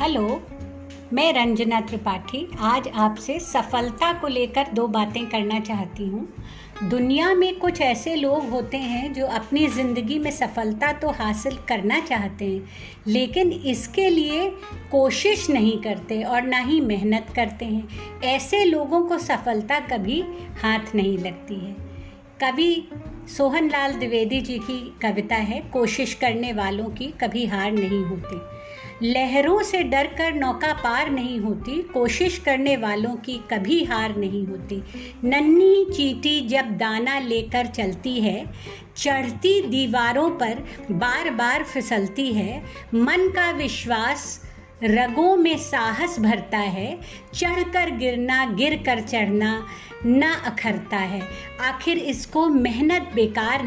Hello, मैं रंजना त्रिपाठी। आज आपसे सफलता को लेकर दो बातें करना चाहती हूँ। दुनिया में कुछ ऐसे लोग होते हैं जो अपनी ज़िंदगी में सफलता तो हासिल करना चाहते हैं, लेकिन इसके लिए कोशिश नहीं करते और ना ही मेहनत करते हैं। ऐसे लोगों को सफलता कभी हाथ नहीं लगती है। कवि सोहनलाल द्विवेदी जी की कविता है, कोशिश करने वालों की कभी हार नहीं होती। लहरों से डर कर नौका पार नहीं होती, कोशिश करने वालों की कभी हार नहीं होती। नन्ही चीटी जब दाना लेकर चलती है, चढ़ती दीवारों पर बार बार फिसलती है। मन का विश्वास रगों में साहस भरता है, चढ़कर गिरना गिर कर चढ़ना ना अखरता है। आखिर इसको मेहनत बेकार